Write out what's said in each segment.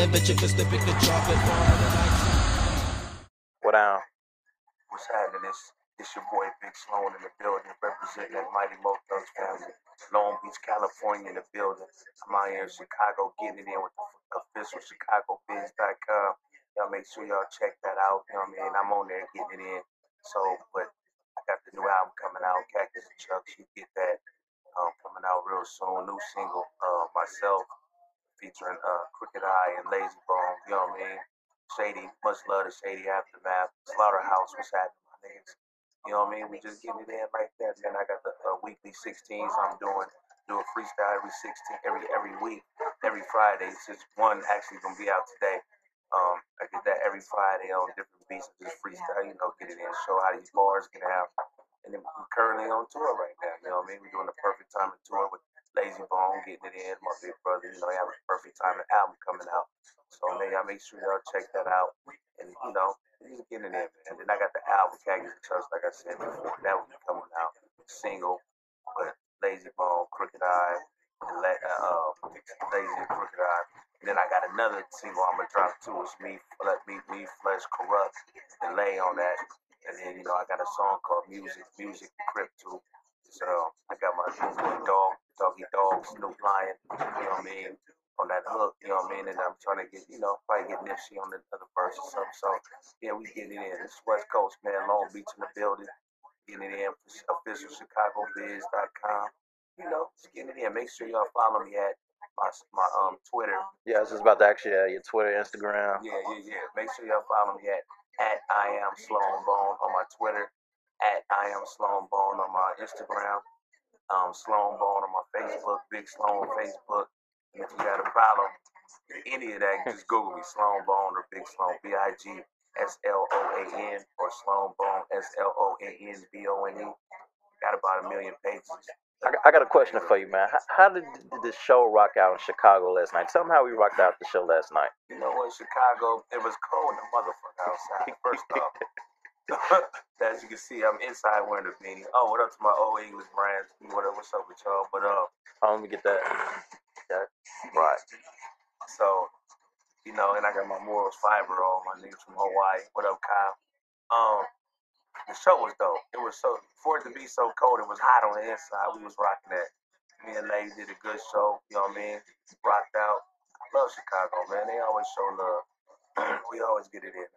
Chocolate by nine, and bet you could the chocolate What down? What's happening? It's, it's your boy Big Sloan in the building, representing that Mighty Mo Thugs family. Long Beach, California in the building. I'm out here in Chicago getting it in with the official ChicagoBiz.com. Y'all make sure y'all check that out. You know what I mean? I'm on there getting it in. So, but I got the new album coming out, Cactus and Chucks. You get that um, coming out real soon. New single, uh, myself featuring uh, Crooked I and Layzie Bone. You know what I mean? Shady, much love to Shady Aftermath. Slaughterhouse, what's happening, my niggas? You know what I mean? We just getting it in like that, man. I got the uh, weekly 16s I'm doing. Do a freestyle every 16, every every week, every Friday. Since one actually gonna be out today. Um, I get that every Friday on different beats, just freestyle. You know, get it in, show how these bars can have. And then we're currently on tour right now. You know what I mean? We're doing the perfect time of tour with Layzie Bone, getting it in. My big brother, you know, have a perfect time of album coming out. So man, y'all make sure y'all check that out. And you know, just getting it in, man. And then I got the album Cactus Chucks, like I said before. That will be coming out single with Layzie Bone, Crooked I, let uh, Layzie and Crooked I. And then I got another single I'm gonna drop too. It's me, let me, me, flesh corrupt, and lay on that. And then you know I got a song called Music, Music Crypt too. So I got my dog, doggy dog, Snoop Lion. You know what I mean? On that hook, you know what I mean? And I'm trying to get, you know, probably get Nipsey on the other verse or something. So yeah, we getting it in. It's West Coast, man. Long Beach in the building. Getting it in. Official ChicagoBiz.com. You know, just getting it in. Make sure y'all follow me at my my um Twitter. Yeah, I was just about to ask you uh, your Twitter, Instagram. Yeah, yeah, yeah. Make sure y'all follow me at at I am Sloan Bone on my Twitter, at I am Sloan Bone on my Instagram, um Sloan Bone Facebook, Big Sloan Facebook. If you got a problem with any of that, just Google me, Sloan Bone or Big Sloan, B I G S L O A N or Sloan Bone, S L O A N B O N E. Got about a million pages. I, I got a question for you, man. How, how did the show rock out in Chicago last night? Tell me how we rocked out the show last night. You know what, Chicago, it was cold the motherfucker outside. First off, as you can see, I'm inside wearing a beanie. Oh, what up to my old English brands? What up, what's up with y'all? But uh, oh, let me get that. Yeah, right. So, you know, and I got my morals fiber on my niggas from Hawaii. What up, Kyle? Um, the show was dope. It was so for it to be so cold, it was hot on the inside. We was rocking that. Me and Lady did a good show. You know what I mean? Rocked out. I love Chicago, man. They always show love. we always get it in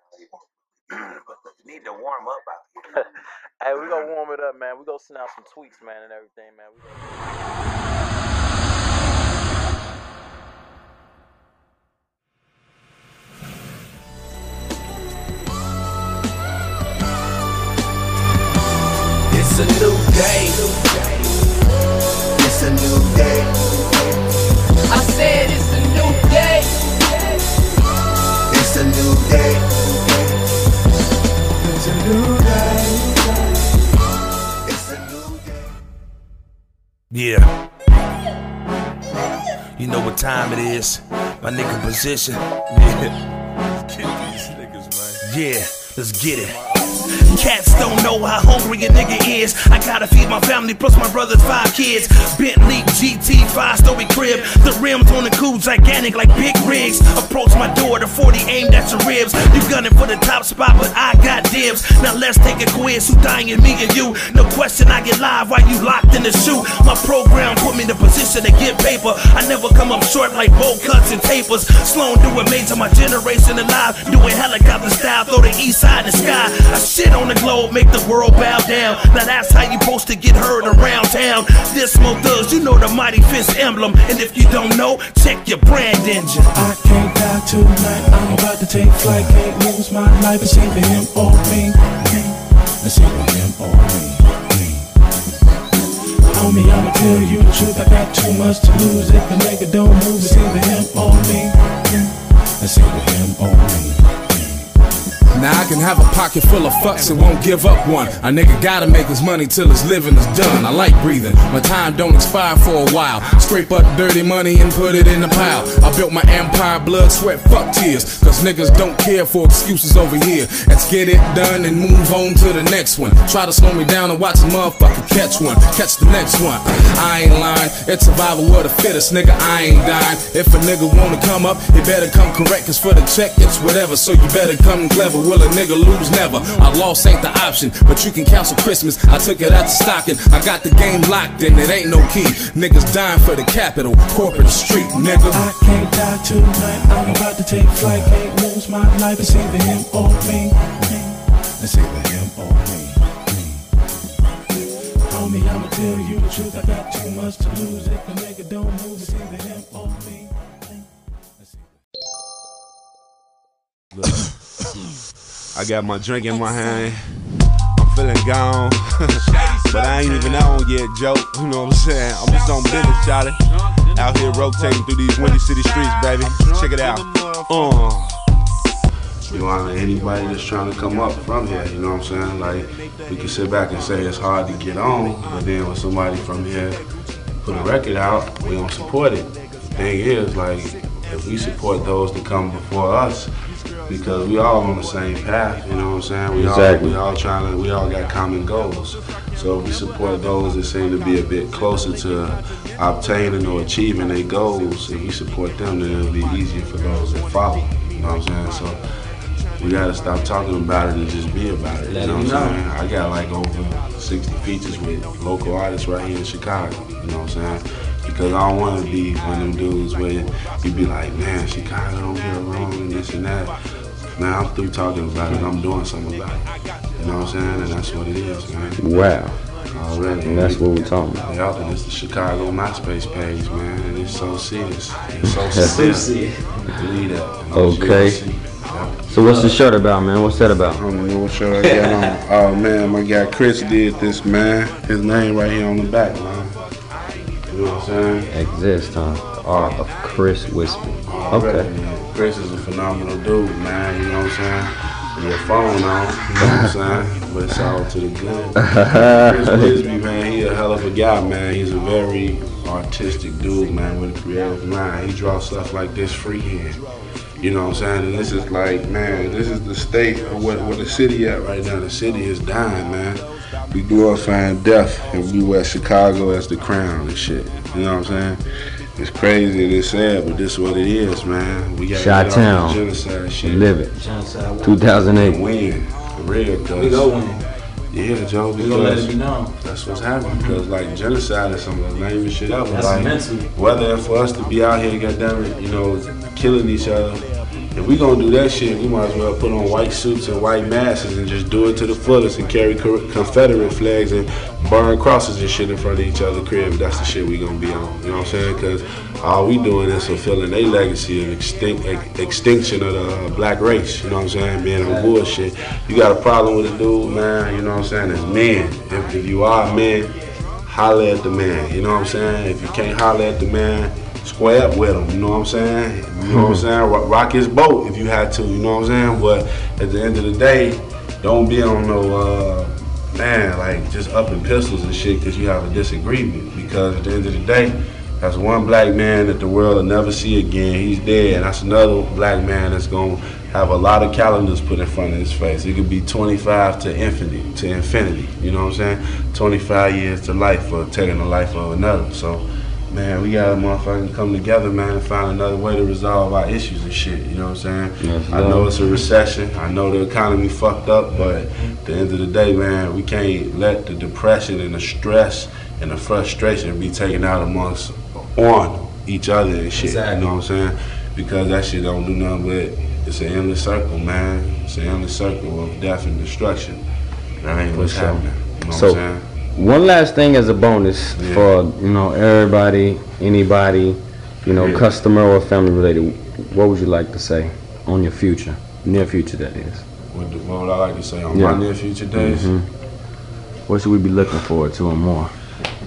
but we need to warm up out here. hey, we gonna warm it up, man. We gonna send out some tweets, man, and everything, man. We gonna... It's a new day. It's a new day. I said it's a new day. It's a new day. Yeah. You know what time it is. My nigga position. Yeah. Get these niggas, man. Yeah, let's get it. Cats don't know how hungry a nigga is. I gotta feed my family plus my brother's five kids. Bentley GT five story crib. The rims on the coupe gigantic like big rigs. Approach my door, the 40 aimed at your ribs. You gunning for the top spot, but I got dibs. Now let's take a quiz. Who dying, me and you? No question, I get live while you locked in the shoe. My program put me in the position to get paper. I never come up short like bowl cuts and tapers. Sloan doing major, my generation alive. Doing helicopter style, throw the east side in the sky. I shit on the globe, make the world bow down. Now that's how you supposed to get heard around town. This smoke does, you know the mighty fist emblem. And if you don't know, check your brand engine. I can't die tonight. I'm about to take flight. Can't lose my life. It's either him or me. me. It's either him or me. Homie, I'ma tell you the truth. I got too much to lose. If the nigga don't pocket full of fucks and won't give up one. A nigga gotta make his money till his living is done. I like breathing. My time don't expire for a while. Scrape up dirty money and put it in the pile. I built my empire, blood, sweat, fuck tears. Cause niggas don't care for excuses over here. Let's get it done and move on to the next one. Try to slow me down and watch a motherfucker catch one. Catch the next one. I ain't lying. It's survival of the fittest, nigga. I ain't dying. If a nigga wanna come up, he better come correct. Cause for the check, it's whatever. So you better come clever. Will a nigga lose? Never. I lost ain't the option. But you can cancel Christmas. I took it out the stocking. I got the game locked and it ain't no key. Niggas dying for the capital. Corporate street, nigga. I can't die tonight. I'm about to take flight. Can't lose my life. It's either him or me. It's either him or me. Homie, I'ma tell you the truth. I got too much to lose. If the nigga don't move, it's either him or me. It's either- I got my drink in my hand. I'm feeling gone. but I ain't even on yet, Joe. You know what I'm saying? I'm just on business, Charlie. Out here rotating through these windy city streets, baby. Check it out. Uh. You want anybody that's trying to come up from here, you know what I'm saying? Like, we can sit back and say it's hard to get on, but then when somebody from here put a record out, we don't support it. The thing is, like, if we support those that come before us, because we all on the same path, you know what I'm saying? We Exactly. all we all trying to we all got common goals. So if we support those that seem to be a bit closer to obtaining or achieving their goals, if we support them, then it'll be easier for those that follow. You know what I'm saying? So we gotta stop talking about it and just be about it. You know what I'm saying? I got like over 60 features with local artists right here in Chicago. You know what I'm saying? Because I don't want to be one of them dudes where you be like, man, Chicago don't get along and this and that. Man, I'm through talking about it. I'm doing something about it. You know what I'm saying? And that's what it is, man. Wow. Already. And that's what we're talking about. Yup, and it's the Chicago MySpace page, man. And it's so serious. It's so That's sincere. it. Believe that. Okay. it's USC. Yup. So what's the shirt about, man? What's that about? I don't know what shirt I got on. Oh man, my guy Chris did this, man. His name right here on the back, man. You know what I'm saying? Exist, huh? The art of Chris. Already, Okay. Chris is a phenomenal dude, man. You know what I'm saying? With Your phone on, you know what I'm saying? But it's all to the good. Chris Wisby, man, he a hell of a guy, man. He's a very artistic dude, man, with a creative mind. He draws stuff like this freehand. You know what I'm saying? And this is like, man, this is the state of what, where the city at right now. The city is dying, man. We glorifying death and we wear Chicago as the crown and shit. You know what I'm saying? It's crazy and it's sad, but this is what it is, man. We got Chi-Town. genocide shit. Live it. And 2008. win. For real, cuz. We go win. Yeah, Joe, We gonna let because it be known. that's what's happening. Because like genocide or some of the lamest shit ever. That's like mental. whether for us to be out here, goddamn it, you know, killing each other. If we gonna do that shit, we might as well put on white suits and white masks and just do it to the fullest and carry Confederate flags and burn crosses and shit in front of each other's crib. That's the shit we gonna be on. You know what I'm saying? Because all we doing is fulfilling their legacy of extinct, ex- extinction of the uh, black race. You know what I'm saying? Being on bullshit. You got a problem with a dude, man? You know what I'm saying? As men, if, if you are a man, holler at the man. You know what I'm saying? If you can't holler at the man, square up with him. You know what I'm saying? You know what I'm saying? Rock, rock his boat if you had to. You know what I'm saying? But at the end of the day, don't be on no uh, man like just up in pistols and shit because you have a disagreement. Because at the end of the day, that's one black man that the world will never see again. He's dead. And that's another black man that's gonna have a lot of calendars put in front of his face. It could be 25 to infinity, to infinity. You know what I'm saying? 25 years to life for taking the life of another. So, man, we gotta motherfucking come together, man, and find another way to resolve our issues and shit. You know what I'm saying? Yes, I know it's a recession. I know the economy fucked up, but at the end of the day, man, we can't let the depression and the stress and the frustration be taken out amongst on each other and shit. Exactly. You know what I'm saying? Because that shit don't do nothing but it's an endless circle, man. It's an endless circle of death and destruction. That ain't what's happening. You know So- what I'm saying? One last thing as a bonus Yeah. for you know everybody, anybody, you know, Yeah. customer or family related. What would you like to say on your future, near future that is? What, do- what would I like to say on Yeah. my near future days? Mhm. What should we be looking forward to and more?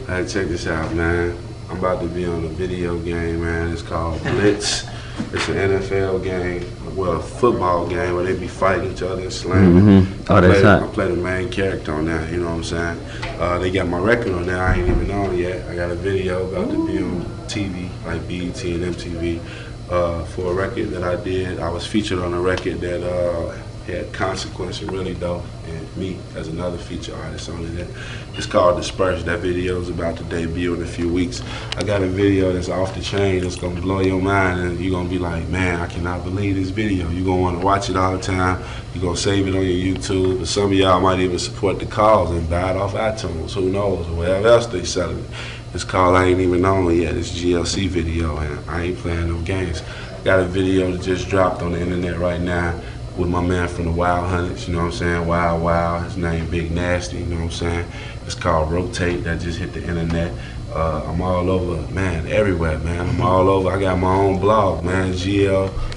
Hey, check this out, man. I'm about to be on a video game, man. It's called Blitz. It's an NFL game, well, a football game where they be fighting each other and slamming. Mhm. Oh, that's I play, hot. I play the main character on that. You know what I'm saying? Uh, they got my record on there. I ain't even on it yet. I got a video about to be on TV, like BET and MTV, uh, for a record that I did. I was featured on a record that uh, had Consequence Really Dope, and me as another feature artist on it. It's called Disperse. That video is about to debut in a few weeks. I got a video that's off the chain that's gonna blow your mind, and you're gonna be like, man, I cannot believe this video. You're gonna wanna watch it all the time. You're gonna save it on your YouTube. Some of y'all might even support the cause and buy it off iTunes. Who knows? Or whatever else they selling it. It's called I Ain't Even On Yet. It's GLC video, and I ain't playing no games. Got a video that just dropped on the internet right now with my man from the Wild Hunters, you know what I'm saying? Wild Wild, his name Big Nasty, you know what I'm saying? It's called Rotate, that just hit the internet. Uh, I'm all over, man, everywhere, man. I'm all over. I got my own blog, man,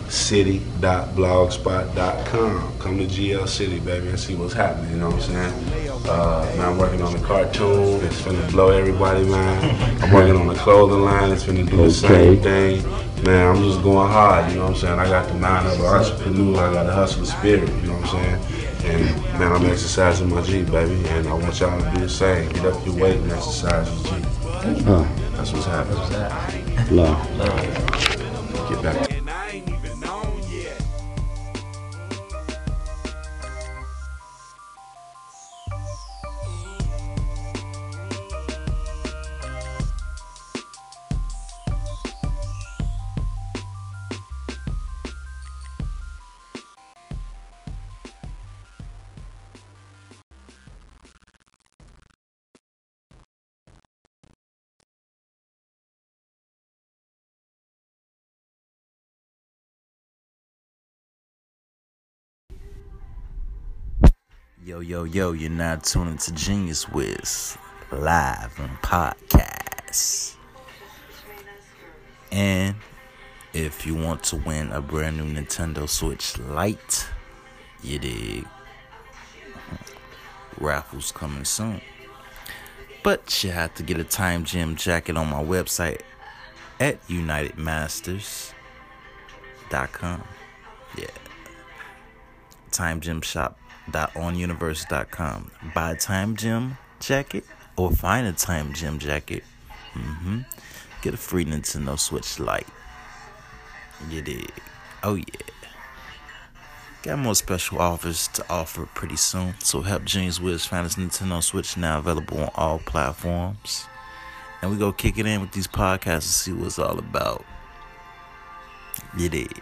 glcity.blogspot.com. Come to GL City, baby, and see what's happening, you know what I'm saying? Uh, man, I'm working on a cartoon. It's finna blow everybody, man. I'm working on a clothing line. It's finna do the same thing. Man, I'm just going hard, you know what I'm saying? I got the mind of an entrepreneur. I got a hustler spirit, you know what I'm saying? And man, I'm exercising my G, baby. And I want y'all to do the same. Get up your weight and exercise your G. Oh. That's what's happening. Love. Get back Yo, yo, yo, you're now tuning to Genius Wiz live on podcast. And if you want to win a brand new Nintendo Switch Lite, you dig. Raffles coming soon. But you have to get a Time Gym jacket on my website at UnitedMasters.com. Yeah. Time Gym Shop onuniverse.com. Buy a Time Gym jacket or find a Time Gym jacket. Mm-hmm. Get a free Nintendo Switch Lite. You dig? Oh yeah. Got more special offers to offer pretty soon. So help James Wiz find his Nintendo Switch now available on all platforms. And we go kick it in with these podcasts and see what it's all about. You dig?